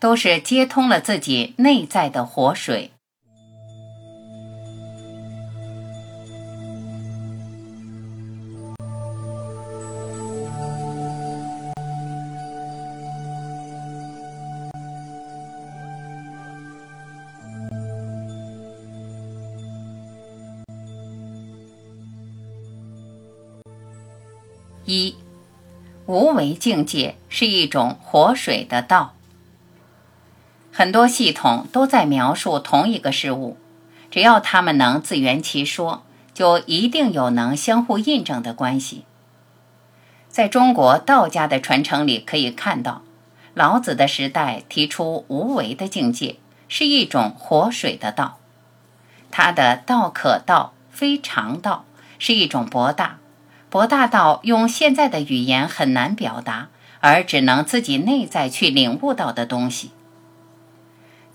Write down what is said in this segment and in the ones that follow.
都是接通了自己内在的活水。一，无为境界是一种活水的道。很多系统都在描述同一个事物，只要他们能自圆其说，就一定有能相互印证的关系。在中国道家的传承里，可以看到，老子的时代提出无为的境界，是一种活水的道。他的道可道，非常道，是一种博大，博大到用现在的语言很难表达，而只能自己内在去领悟到的东西。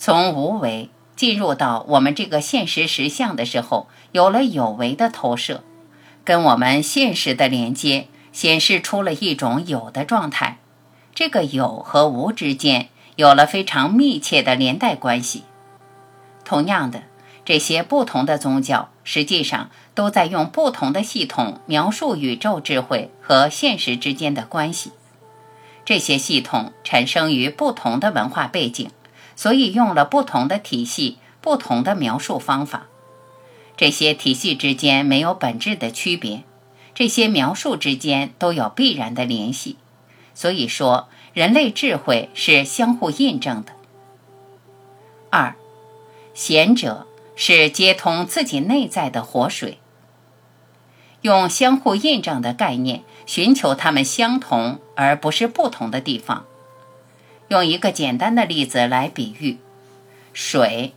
从无为进入到我们这个现实实相的时候，有了有为的投射，跟我们现实的连接，显示出了一种有的状态。这个有和无之间有了非常密切的连带关系。同样的，这些不同的宗教实际上都在用不同的系统描述宇宙智慧和现实之间的关系。这些系统产生于不同的文化背景。所以用了不同的体系、不同的描述方法。这些体系之间没有本质的区别，这些描述之间都有必然的联系。所以说，人类智慧是相互印证的。二，贤者是接通自己内在的活水，用相互印证的概念，寻求它们相同而不是不同的地方。用一个简单的例子来比喻，水。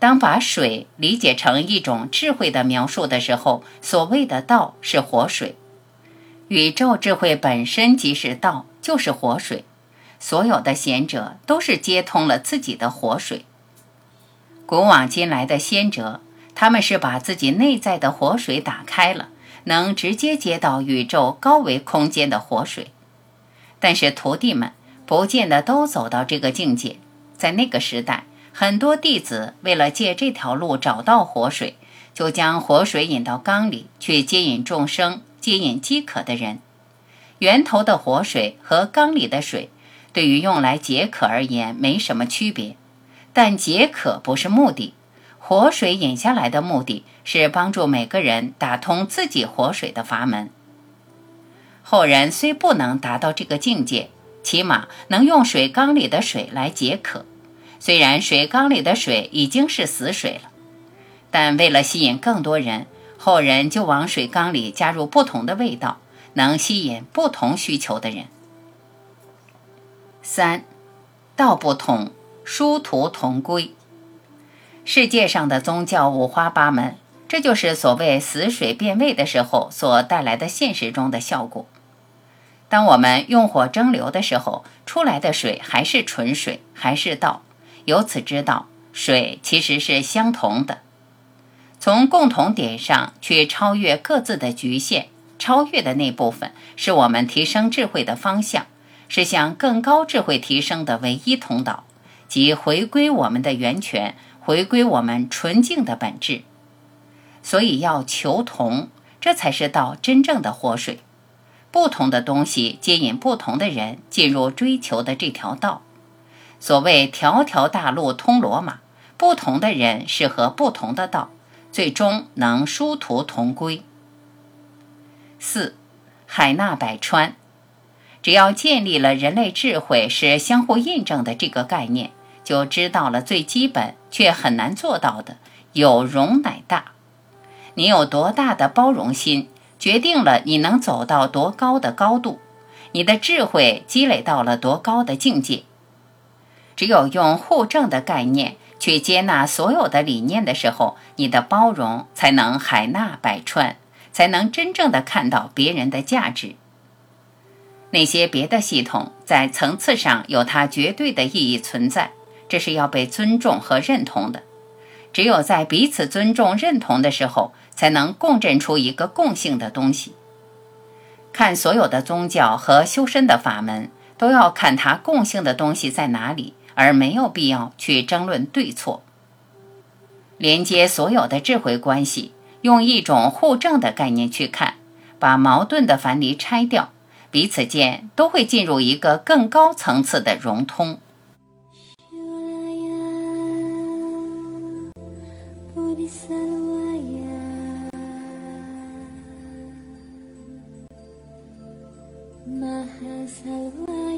当把水理解成一种智慧的描述的时候，所谓的道是活水。宇宙智慧本身即是道，就是活水。所有的贤者都是接通了自己的活水。古往今来的先哲，他们是把自己内在的活水打开了，能直接接到宇宙高维空间的活水。但是徒弟们。不见得都走到这个境界。在那个时代，很多弟子为了借这条路找到活水，就将活水引到缸里去接引众生，接引饥渴的人。源头的活水和缸里的水，对于用来解渴而言没什么区别。但解渴不是目的，活水引下来的目的是帮助每个人打通自己活水的阀门。后人虽不能达到这个境界。起码能用水缸里的水来解渴，虽然水缸里的水已经是死水了，但为了吸引更多人，后人就往水缸里加入不同的味道，能吸引不同需求的人。三，道不同，殊途同归。世界上的宗教五花八门，这就是所谓死水变味的时候所带来的现实中的效果。当我们用火蒸馏的时候，出来的水还是纯水，还是道。由此知道，水其实是相同的。从共同点上去超越各自的局限，超越的那部分是我们提升智慧的方向，是向更高智慧提升的唯一通道，即回归我们的源泉，回归我们纯净的本质。所以要求同，这才是道真正的活水。不同的东西接引不同的人进入追求的这条道。所谓“条条大路通罗马”，不同的人适合不同的道，最终能殊途同归。四，海纳百川。只要建立了人类智慧是相互印证的这个概念，就知道了最基本却很难做到的“有容乃大”。你有多大的包容心？决定了你能走到多高的高度，你的智慧积累到了多高的境界。只有用互证的概念去接纳所有的理念的时候，你的包容才能海纳百川，才能真正的看到别人的价值。那些别的系统在层次上有它绝对的意义存在，这是要被尊重和认同的。只有在彼此尊重、认同的时候，才能共振出一个共性的东西。看所有的宗教和修身的法门，都要看它共性的东西在哪里，而没有必要去争论对错。连接所有的智慧关系，用一种互证的概念去看，把矛盾的樊篱拆掉。彼此间都会进入一个更高层次的融通。Maha Salvador.